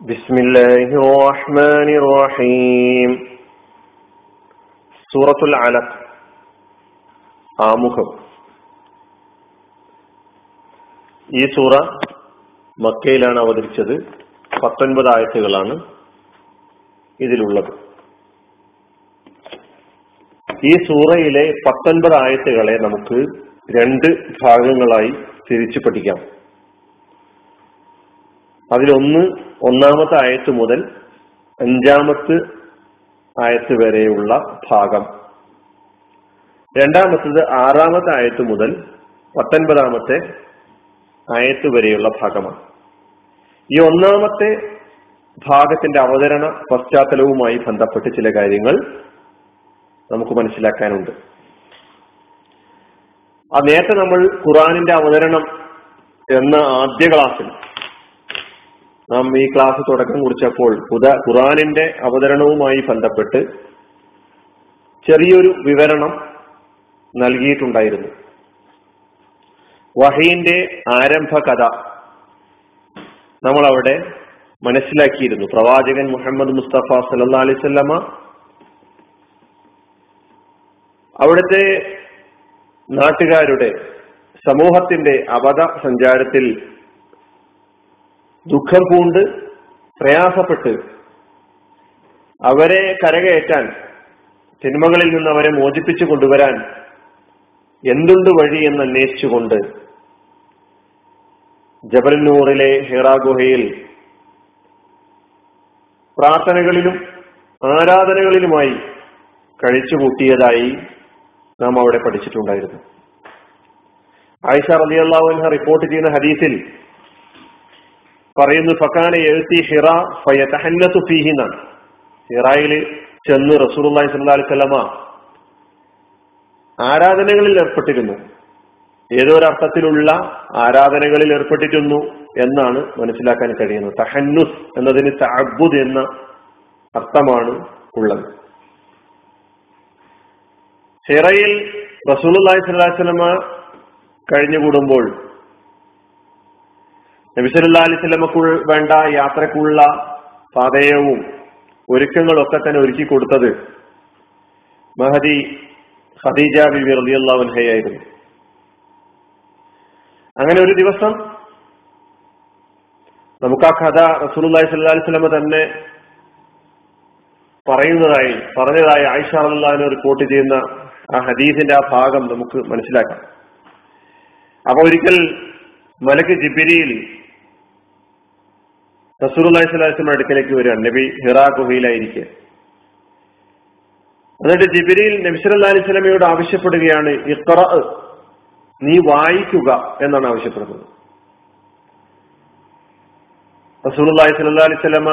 بسم الله الرحمن الرحيم സൂറത്തുൽ അലഖ് ആമുഖം ഈ സൂറ മക്കയിലാണ് അവതരിച്ചത് പത്തൊൻപത് ആയത്തുകളാണ് ഇതിലുള്ളത് ഈ സൂറയിലെ പത്തൊൻപത് ആയത്തുകളെ നമുക്ക് രണ്ട് ഭാഗങ്ങളായി തിരിച്ചു പഠിക്കാം അതിലൊന്ന് ഒന്നാമത്തെ ആയത്ത് മുതൽ അഞ്ചാമത്തെ ആയത്ത് വരെയുള്ള ഭാഗം. രണ്ടാമത്തത് ആറാമത്തെ ആയത്ത് മുതൽ പത്തൊൻപതാമത്തെ ആയത്ത് വരെയുള്ള ഭാഗമാണ്. ഈ ഒന്നാമത്തെ ഭാഗത്തിന്റെ അവതരണ പശ്ചാത്തലവുമായി ബന്ധപ്പെട്ട് ചില കാര്യങ്ങൾ നമുക്ക് മനസ്സിലാക്കാനുണ്ട്. ആ നേരത്തെ നമ്മൾ ഖുറാനിന്റെ അവതരണം എന്ന ആദ്യ ക്ലാസ്സിൽ നാം ഈ ക്ലാസ് തുടക്കം കുറിച്ചപ്പോൾ ഖുറാനിന്റെ അവതരണവുമായി ബന്ധപ്പെട്ട് ചെറിയൊരു വിവരണം നൽകിയിട്ടുണ്ടായിരുന്നു. വഹീന്റെ ആരംഭ കഥ നമ്മൾ അവിടെ മനസ്സിലാക്കിയിരുന്നു. പ്രവാചകൻ മുഹമ്മദ് മുസ്തഫ സല്ലാ അലൈവല്ലമ അവിടുത്തെ നാട്ടുകാരുടെ സമൂഹത്തിന്റെ അബദ്ധ സഞ്ചാരത്തിൽ ദുഃഖം പൂണ്ട് പ്രയാസപ്പെട്ട് അവരെ കരകയറ്റാൻ സിനിമകളിൽ നിന്ന് അവരെ മോചിപ്പിച്ചു കൊണ്ടുവരാൻ എന്തുണ്ട് വഴി എന്ന് അന്വേഷിച്ചുകൊണ്ട് ജബലന്നൂറിലെ ഹിറാ ഗുഹയിൽ പ്രാർത്ഥനകളിലും ആരാധനകളിലുമായി കഴിച്ചുകൂട്ടിയതായി നാം അവിടെ പഠിച്ചിട്ടുണ്ടായിരുന്നു. ആയിഷ റലിയല്ലാഹുൻഹ റിപ്പോർട്ട് ചെയ്യുന്ന ഹദീസിൽ പറയുന്നു ഫക്കാന എഴുത്തി ഹിറ ഫയതഹന്നത്തു ഫീഹി എന്നാണ് ഹിറായിൽ ചെന്ന് റസൂർല്ലാഹി സല്ലാ അലിസ്ലമ ആരാധനകളിൽ ഏർപ്പെട്ടിരുന്നു. ഏതോ അർത്ഥത്തിലുള്ള ആരാധനകളിൽ ഏർപ്പെട്ടിരുന്നു എന്നാണ് മനസ്സിലാക്കാൻ കഴിയുന്നത്. തഹന്നുസ് എന്നതിന് തഅബുദ് എന്ന അർത്ഥമാണ് ഉള്ളത്. ഹിറയിൽ റസൂലുള്ളാഹി അള്ളാഹി വസല്ലമ കഴിഞ്ഞുകൂടുമ്പോൾ നബിസല്ലാ അലിസ്ലമക്ക് വേണ്ട യാത്രക്കുള്ള പാതയവും ഒരുക്കങ്ങളൊക്കെ തന്നെ ഒരുക്കി കൊടുത്തത് മഹദി ഖദീജ ബിബി റലിയല്ലാവുൻഹയായിരുന്നു അങ്ങനെ ഒരു ദിവസം നമുക്ക് ആ കഥ റസൂലി സ്വല്ലാസ്ലമ തന്നെ പറയുന്നതായി പറഞ്ഞതായി ആയിഷ റളിയല്ലാഹു റിപ്പോർട്ട് ചെയ്യുന്ന ആ ഹദീസിന്റെ ആ ഭാഗം നമുക്ക് മനസ്സിലാക്കാം. അപ്പൊ ഒരിക്കൽ മലക്ക് ജിബിരിയിൽ റസൂർലാഹി സ്വലാസ്ലം അടുക്കലേക്ക് വരികയാണ് നബി ഹിറാ ഗുഹയിലായിരിക്കെ എന്നിട്ട് ജിബിരിയിൽ നബി സല്ലാ അലൈഹി സ്വലമയോട് ആവശ്യപ്പെടുകയാണ് ഇഖറ നീ വായിക്കുക എന്നാണ് ആവശ്യപ്പെടുന്നത്. റസൂലുള്ളാഹി സ്വല്ലല്ലാഹി അലൈഹി സ്വലമ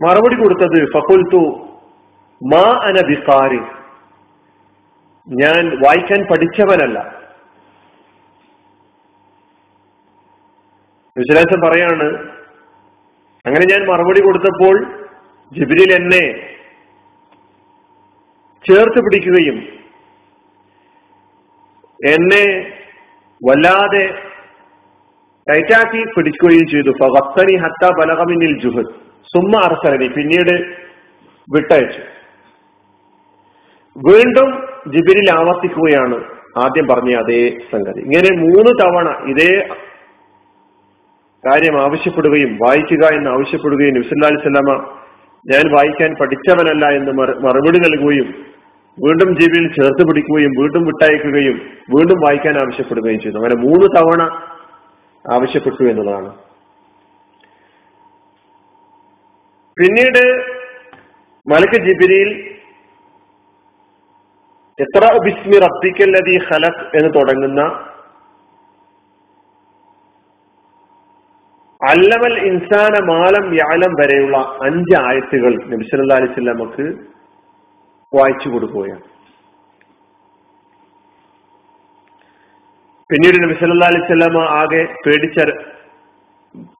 മറുപടി കൊടുത്തത് ഫക്കുൽത്തു മാ അന ബിഖാരി ഞാൻ വായിക്കാൻ പഠിച്ചവനല്ല. വിശ്വാസം പറയാണ്. അങ്ങനെ ഞാൻ മറുപടി കൊടുത്തപ്പോൾ ജിബിരിൽ എന്നെ ചേർത്ത് പിടിക്കുകയും എന്നെ വല്ലാതെ ടൈറ്റാക്കി പിടിക്കുകയും ചെയ്തു. ഫത്തനി ഹത്ത ബലകമിനിൽ ജുഹദ്. സുമ്മ അർസലനി. പിന്നീട് വിട്ടയച്ചു. വീണ്ടും ജിബിരിൽ ആവർത്തിക്കുകയാണ്. ആദ്യം പറഞ്ഞ അതേ സംഗതി. ഇങ്ങനെ മൂന്ന് തവണ ഇതേ കാര്യം ആവശ്യപ്പെടുകയും വായിക്കുക എന്ന് ആവശ്യപ്പെടുകയും നബ്സല്ലാ സ്വലാമ ഞാൻ വായിക്കാൻ പഠിച്ചവനല്ല എന്ന് മറുപടി നൽകുകയും വീണ്ടും ജീവിയിൽ ചേർത്ത് പിടിക്കുകയും വീണ്ടും വിട്ടയക്കുകയും വീണ്ടും വായിക്കാൻ ആവശ്യപ്പെടുകയും ചെയ്തു. അങ്ങനെ മൂന്ന് തവണ ആവശ്യപ്പെട്ടു എന്നുള്ളതാണ്. പിന്നീട് മലക്ക് ജിബിരിയിൽ എത്ര ബിസ്മി റബ്ബിക്കല്ലതി ഖലഖ് എന്ന് തുടങ്ങുന്ന അല്ലമൽ ഇൻസാന മാലം വ്യാലം വരെയുള്ള അഞ്ച് ആയത്തുകൾ നബിസല്ലാ അലൈഹി സ്വലാമക്ക് വായിച്ചു കൊടുക്കുകയാണ്. പിന്നീട് നബിസല്ലാ അലൈഹി സ്വലാമ ആകെ പേടിച്ച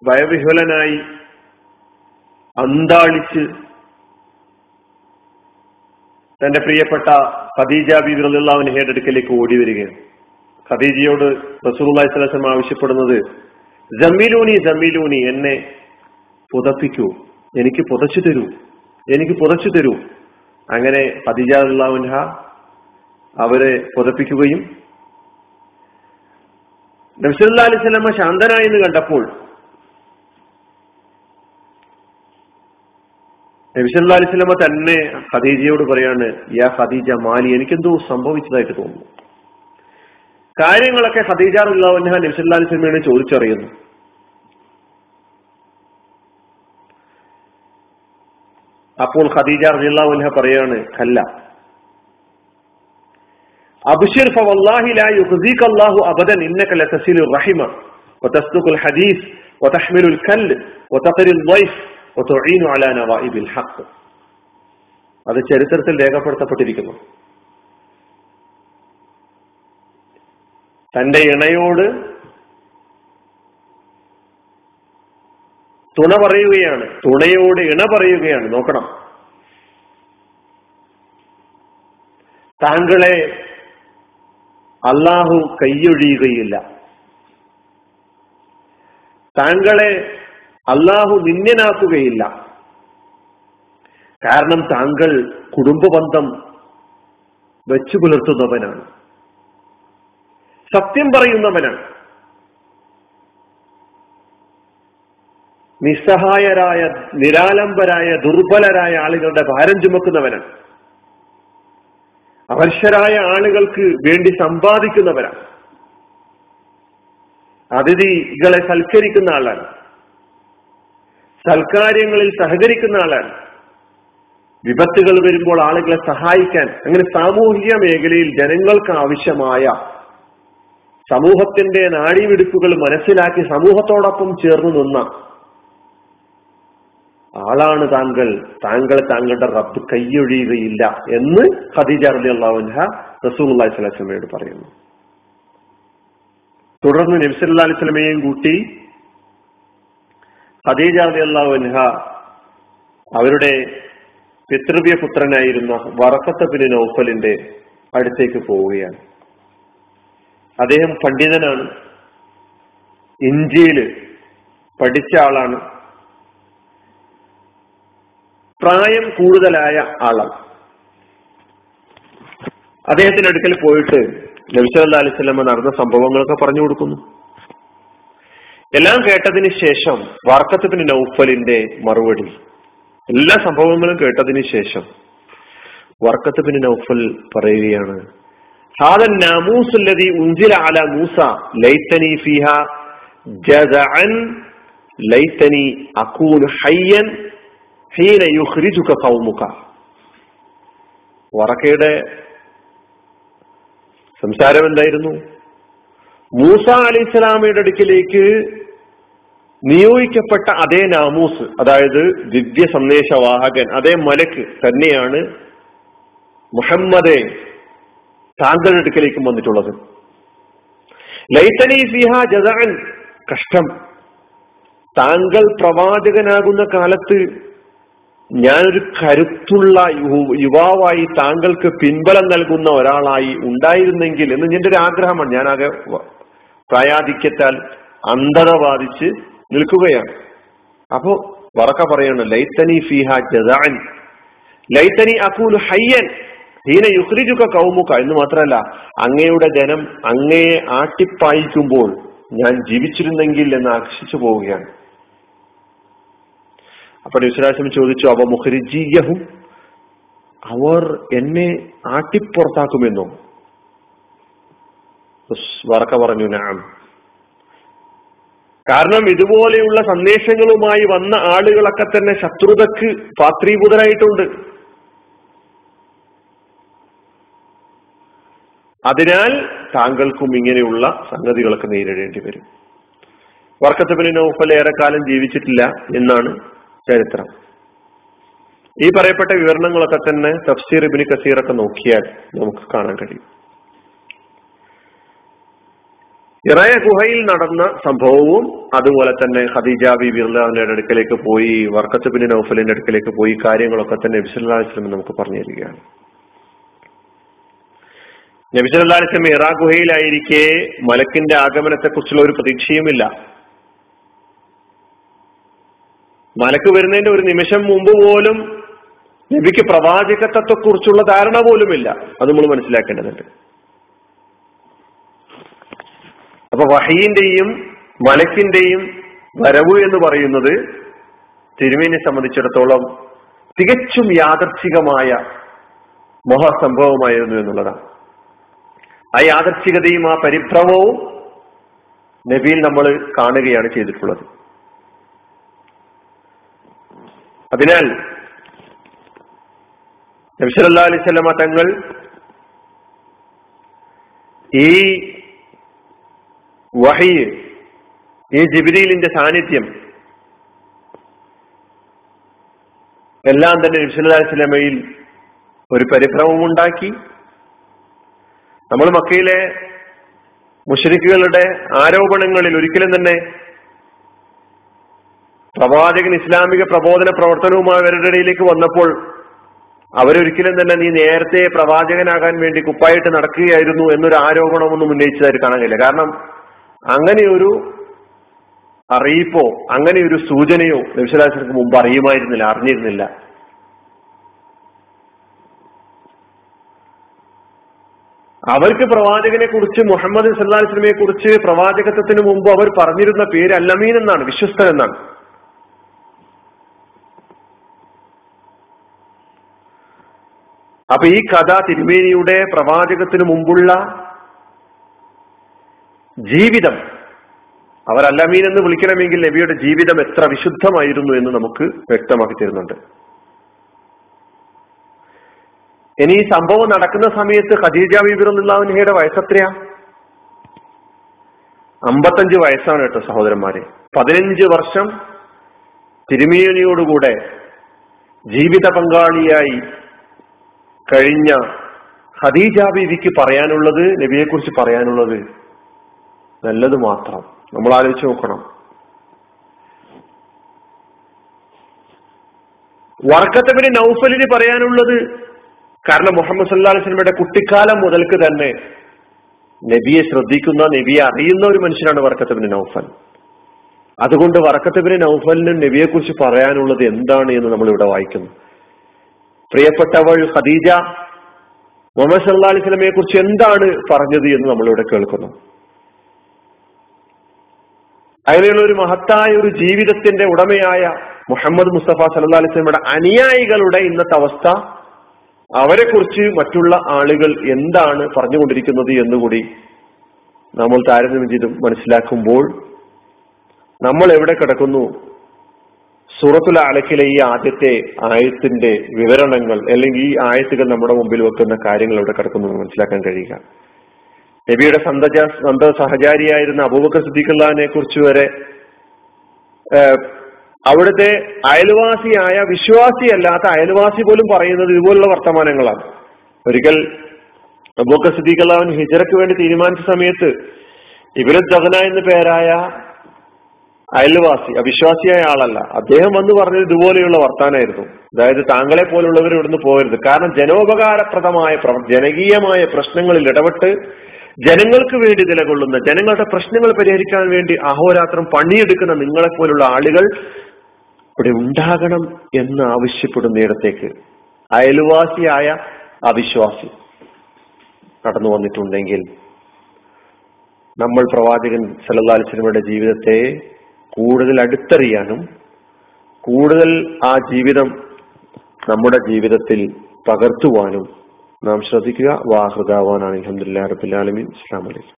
ഭയവിഹുലനായി അന്താളിച്ച് തന്റെ പ്രിയപ്പെട്ട ഖദീജ ബീബി അവൻ അടുക്കലേക്ക് ഓടി വരികയാണ്. ഖദീജയോട് റസൂലുള്ളാഹി അള്ളഹി വസല്ലം ആവശ്യപ്പെടുന്നത് ജമ്മിലൂനി ജമ്മിലൂനി എന്നെ പുതപ്പിക്കൂ. എനിക്ക് പുതച്ചു തരൂ. എനിക്ക് പുതച്ചു തരൂ. അങ്ങനെ ഹദിജാഹുൻഹ അവരെ പുതപ്പിക്കുകയും നബ്സല്ലാ അലൈഹി സ്വലമ ശാന്തനായെന്ന് കണ്ടപ്പോൾ നബിസല്ലാ അലൈഹി സ്വലമ തന്നെ ഖദീജയോട് പറയാണ് യാ ഖദീജ മാലി എനിക്കെന്തോ സംഭവിച്ചതായിട്ട് തോന്നുന്നു. കാര്യങ്ങളൊക്കെ ഖദീജ അള്ളാഹുൻഹ നബിസല്ലാ അലൈഹി സ്വലമയോട് ചോദിച്ചറിയുന്നു അപ്പോൾ ഖദീജ റളിയല്ലാഹുൻഹ പറയാണ് കല്ല അബ്ശിർ ഫവല്ലാഹി ലാ യുഖ്സിക അല്ലാഹു അബദൻ ഇന്നക ലതസിലു റഹിമ وتسلك الحديث وتحمل الكل وتقري الضيف وتعين على نوائب الحق അത് ചരിത്രത്തിൽ രേഖപ്പെടുത്തപ്പെട്ടിരിക്കുന്നു തന്റെ ഇണയോട് തുണ പറയുകയാണ് തുണയോട് ഇണ പറയുകയാണ്. നോക്കണം. താങ്കളെ അള്ളാഹു കൈയൊഴിയുകയില്ല. താങ്കളെ അള്ളാഹു നിന്യനാക്കുകയില്ല കാരണം താങ്കൾ കുടുംബബന്ധം വെച്ചു പുലർത്തുന്നവനാണ് സത്യം പറയുന്നവനാണ്. നിസ്സഹായരായ നിരാലംബരായ ദുർബലരായ ആളുകളുടെ ഭാരം ചുമക്കുന്നവനാണ്. അവർഷരായ ആളുകൾക്ക് വേണ്ടി സമ്പാദിക്കുന്നവരാണ്. അതിഥികളെ സൽക്കരിക്കുന്ന ആളാണ്. സൽക്കാര്യങ്ങളിൽ സഹകരിക്കുന്ന ആളാണ്. വിപത്തുകൾ വരുമ്പോൾ ആളുകളെ സഹായിക്കാൻ അങ്ങനെ സാമൂഹിക മേഖലയിൽ ജനങ്ങൾക്ക് ആവശ്യമായ സമൂഹത്തിന്റെ നാടിമിടിപ്പുകൾ മനസ്സിലാക്കി സമൂഹത്തോടൊപ്പം ചേർന്ന് നിന്ന ആളാണ് താങ്കൾ. താങ്കൾ താങ്കളുടെ റബ്ബ് കൈയൊഴിയുകയില്ല എന്ന് ഖദീജ അലി അള്ളാഹുൻഹ റസൂൽ അള്ളാഹി പറയുന്നു. തുടർന്ന് നബ്സല്ലാ അലൈഹി കൂട്ടി ഖദീജ അലി അള്ളാഹുൻഹ അവരുടെ പിതൃവ്യ പുത്രനായിരുന്ന വറക്കത്ത് നൗഫലിന്റെ അടുത്തേക്ക് പോവുകയാണ്. അദ്ദേഹം പണ്ഡിതനാണ്. ഇഞ്ചിയിൽ പഠിച്ച ആളാണ്. പ്രായം കൂടുതലായ ആളാണ്. അദ്ദേഹത്തിന്റെ അടുക്കൽ പോയിട്ട് നബിസല്ലാ അലിസ്ലമ നടന്ന സംഭവങ്ങളൊക്കെ പറഞ്ഞു കൊടുക്കുന്നു. എല്ലാം കേട്ടതിന് ശേഷം വാർക്കത്തുബിന് നൗഫലിന്റെ മറുപടി. എല്ലാ സംഭവങ്ങളും കേട്ടതിന് ശേഷം വർക്കത്തുബിന് നൗഫൽ പറയുകയാണ് വറക്കയുടെ സംസാരം എന്തായിരുന്നു? മൂസ അലി ഇസ്ലാമയുടെ അടുക്കിലേക്ക് നിയോഗിക്കപ്പെട്ട അതേ നാമൂസ് അതായത് ദിവ്യ സന്ദേശവാഹകൻ അതേ മലക്ക് തന്നെയാണ് മുഹമ്മദ് താങ്കളുടെ അടുക്കലേക്കും വന്നിട്ടുള്ളത്. ലൈത്തനി ഫിഹ ജദാൻ കഷ്ടം. താങ്കൾ പ്രവാചകനാകുന്ന കാലത്ത് ഞാനൊരു കരുത്തുള്ള യുവാവായി താങ്കൾക്ക് പിൻബലം നൽകുന്ന ഒരാളായി ഉണ്ടായിരുന്നെങ്കിൽ എന്ന് എന്റെ ഒരു ആഗ്രഹമാണ്. ഞാനാകെ പ്രായാധിക്യത്താൽ അന്ധത ബാധിച്ച് നിൽക്കുകയാണ്. അപ്പോ വറക്ക പറയണം ലൈത്തനി ഫിഹ ജദാൻ ലൈത്തനി അക്കൂൽ ഹയ്യൻ. ഹീന യുഹ്രിജുക കൗമുക എന്ന് മാത്രമല്ല അങ്ങയുടെ ജനം അങ്ങയെ ആട്ടിപ്പായിക്കുമ്പോൾ ഞാൻ ജീവിച്ചിരുന്നെങ്കിൽ എന്ന് ആകർഷിച്ചു പോവുകയാണ്. അപ്പൊ നിസ്വരാശം ചോദിച്ചു അവ മുഹരിജീയഹും അവർ എന്നെ ആട്ടിപ്പുറത്താക്കുമെന്നോ? വറക്ക പറഞ്ഞു ഞാൻ കാരണം ഇതുപോലെയുള്ള സന്ദേശങ്ങളുമായി വന്ന ആളുകളൊക്കെ തന്നെ ശത്രുതക്ക് പാത്രീഭൂതരായിട്ടുണ്ട്. അതിനാൽ താങ്കൾക്കും ഇങ്ങനെയുള്ള സംഗതികളൊക്കെ നേരിടേണ്ടി വരും. വർക്കത്തബിന് നൗഫൽ ഏറെക്കാലം ജീവിച്ചിട്ടില്ല എന്നാണ് ചരിത്രം. ഈ പറയപ്പെട്ട വിവരണങ്ങളൊക്കെ തന്നെ തഫ്സീർ ഇബിന് കസീറൊക്കെ നോക്കിയാൽ നമുക്ക് കാണാൻ കഴിയും. ഇറയ ഗുഹയിൽ നടന്ന സംഭവവും അതുപോലെ തന്നെ ഖദീജ ബി ബിർലാവിന്റെ അടുക്കലേക്ക് പോയി വർക്കത്ത് ബിൻ നൗഫലിന്റെ അടുക്കലേക്ക് പോയി കാര്യങ്ങളൊക്കെ തന്നെ നബിസ്വല്ലാസ്ലം നമുക്ക് പറഞ്ഞു തരികയാണ് നബിസ്വല്ലാസ്ലം ഇറാ ഗുഹയിലായിരിക്കെ മലക്കിന്റെ ആഗമനത്തെ കുറിച്ചുള്ള ഒരു പ്രതീക്ഷയുമില്ല. മലക്ക് വരുന്നതിന്റെ ഒരു നിമിഷം മുമ്പ് പോലും നബിക്ക് പ്രവാചകത്വത്തെ കുറിച്ചുള്ള ധാരണ പോലുമില്ല. അത് നമ്മൾ മനസ്സിലാക്കേണ്ടതുണ്ട്. അപ്പൊ വഹീന്റെയും മലക്കിന്റെയും വരവ് എന്ന് പറയുന്നത് തിരുമേനെ സംബന്ധിച്ചിടത്തോളം തികച്ചും യാദർച്ഛികമായ മഹാസംഭവമായിരുന്നു എന്നുള്ളതാണ്. ആ യാദർച്ഛികതയും ആ പരിഭ്രമവും നബിയിൽ നമ്മൾ കാണുകയാണ് ചെയ്തിട്ടുള്ളത്. അതിനാൽ നബ്സല്ലാ അലൈവല്ലമ തങ്ങൾ ഈ വഹി ഈ ജിബിരിലിന്റെ സാന്നിധ്യം എല്ലാം തന്നെ നബ്സല്ലാ അലൈവല്ലമയിൽ ഒരു പരിഭ്രമമുണ്ടാക്കി നമ്മൾ മക്കയിലെ മുഷരിക്കുകളുടെ ആരോപണങ്ങളിൽ ഒരിക്കലും തന്നെ പ്രവാചകൻ ഇസ്ലാമിക പ്രബോധന പ്രവർത്തനവുമായി അവരുടെ ഇടയിലേക്ക് വന്നപ്പോൾ അവരൊരിക്കലും തന്നെ നീ നേരത്തെ പ്രവാചകനാകാൻ വേണ്ടി കുപ്പായിട്ട് നടക്കുകയായിരുന്നു എന്നൊരു ആരോപണമൊന്നും ഉന്നയിച്ചതായിട്ട് കാണാൻ കഴിയില്ല. കാരണം അങ്ങനെയൊരു അറിയിപ്പോ അങ്ങനെയൊരു സൂചനയോ നബിസ്വലാസ്ലർക്ക് മുമ്പ് അറിയുമായിരുന്നില്ല അറിഞ്ഞിരുന്നില്ല. അവർക്ക് പ്രവാചകനെ കുറിച്ച് മുഹമ്മദ് സല്ലാസ്ലമയെ കുറിച്ച് പ്രവാചകത്വത്തിന് മുമ്പ് അവർ പറഞ്ഞിരുന്ന പേര് അല്ലമീൻ എന്നാണ് വിശ്വസ്തൻ എന്നാണ്. അപ്പൊ ഈ കഥ തിരുമേനിയുടെ പ്രവാചകത്തിന് മുമ്പുള്ള ജീവിതം അവർ അല്ലമീൻ എന്ന് വിളിക്കണമെങ്കിൽ നബിയുടെ ജീവിതം എത്ര വിശുദ്ധമായിരുന്നു എന്ന് നമുക്ക് വ്യക്തമാക്കി തരുന്നുണ്ട്. ഇനി ഈ സംഭവം നടക്കുന്ന സമയത്ത് ഖദീജ വയസ്സ് എത്രയാ? അമ്പത്തഞ്ച് വയസ്സാണ് കേട്ടോ സഹോദരന്മാരെ. പതിനഞ്ച് വർഷം തിരുമേനിയോടുകൂടെ ജീവിത പങ്കാളിയായി കഴിഞ്ഞ ഖദീജ ബീവിക്ക് പറയാനുള്ളത് നബിയെക്കുറിച്ച് പറയാനുള്ളത് നല്ലത് മാത്രം. നമ്മൾ ആലോചിച്ച് നോക്കണം വർക്കത്തബിന് നൗഫലിന് പറയാനുള്ളത് കാരണം മുഹമ്മദ് സല്ലാ അലിസ്ലമയുടെ കുട്ടിക്കാലം മുതൽക്ക് തന്നെ നബിയെ ശ്രദ്ധിക്കുന്ന നബിയെ അറിയുന്ന ഒരു മനുഷ്യനാണ് വർക്കത്തബിന് നൗഫൽ. അതുകൊണ്ട് വർക്കത്തബിന് നൗഫലിനും നബിയെ കുറിച്ച് പറയാനുള്ളത് എന്താണ് എന്ന് നമ്മൾ ഇവിടെ വായിക്കുന്നു. പ്രിയപ്പെട്ടവൾ ഖദീജ മുഹമ്മദ് സല്ലാ അലിസ്ലമയെ കുറിച്ച് എന്താണ് പറഞ്ഞത് എന്ന് നമ്മളിവിടെ കേൾക്കുന്നു. അങ്ങനെയുള്ള ഒരു മഹത്തായ ഒരു ജീവിതത്തിന്റെ ഉടമയായ മുഹമ്മദ് മുസ്തഫ സല്ലാ അലിസ്ലമയുടെ അനുയായികളുടെ ഇന്നത്തെ അവസ്ഥ അവരെ കുറിച്ച് മറ്റുള്ള ആളുകൾ എന്താണ് പറഞ്ഞുകൊണ്ടിരിക്കുന്നത് എന്നുകൂടി നമ്മൾ താരതമ്യം ചെയ്ത് മനസ്സിലാക്കുമ്പോൾ നമ്മൾ എവിടെ കിടക്കുന്നു? സൂറത്തുൽ അലക്കിലെ ഈ ആദ്യത്തെ ആയത്തിന്റെ വിവരണങ്ങൾ അല്ലെങ്കിൽ ഈ ആയത്തുകൾ നമ്മുടെ മുമ്പിൽ വെക്കുന്ന കാര്യങ്ങൾ എവിടെ കിടക്കുന്നു മനസ്സിലാക്കാൻ കഴിയുക. നബിയുടെ സന്തജ സന്ത സഹചാരിയായിരുന്ന അബൂബക്കർ സിദ്ദീഖുല്ലാനെ കുറിച്ച് വരെ അവിടുത്തെ അയൽവാസിയായ വിശ്വാസിയല്ലാത്ത അയൽവാസി പോലും പറയുന്നത് ഇതുപോലുള്ള വർത്തമാനങ്ങളാണ്. ഒരിക്കൽ അബൂക്ക സിദ്ദീഖ് സിദ്ദീഖുല്ലാൻ ഹിജറയ്ക്ക് വേണ്ടി തീരുമാനിച്ച സമയത്ത് ഇവർ ദഹന എന്ന പേരായ അയൽവാസി അവിശ്വാസിയായ ആളല്ല. അദ്ദേഹം വന്ന് പറഞ്ഞത് ഇതുപോലെയുള്ള വർത്താനായിരുന്നു. അതായത് താങ്കളെ പോലുള്ളവർ ഇവിടുന്ന് പോകരുത്. കാരണം ജനോപകാരപ്രദമായ ജനകീയമായ പ്രശ്നങ്ങളിൽ ഇടപെട്ട് ജനങ്ങൾക്ക് വേണ്ടി നിലകൊള്ളുന്ന ജനങ്ങളുടെ പ്രശ്നങ്ങൾ പരിഹരിക്കാൻ വേണ്ടി അഹോരാത്രം പണിയെടുക്കുന്ന നിങ്ങളെ പോലുള്ള ആളുകൾ ഇവിടെ ഉണ്ടാകണം എന്ന് ആവശ്യപ്പെടുന്നിടത്തേക്ക് അയൽവാസിയായ അവിശ്വാസി കടന്നു വന്നിട്ടുണ്ടെങ്കിൽ നമ്മൾ പ്രവാചകൻ സല്ലല്ലാഹു അലൈഹി ജീവിതത്തെ കൂടുതൽ അടുത്തറിയാനും കൂടുതൽ ആ ജീവിതം നമ്മുടെ ജീവിതത്തിൽ പകർത്തുവാനും നാം ശ്രദ്ധിക്കുക. വാഹൃദാവാനാണ് അലഹമുല്ലാ റബുലാലമീൻ അസ്സാം വലൈക്കും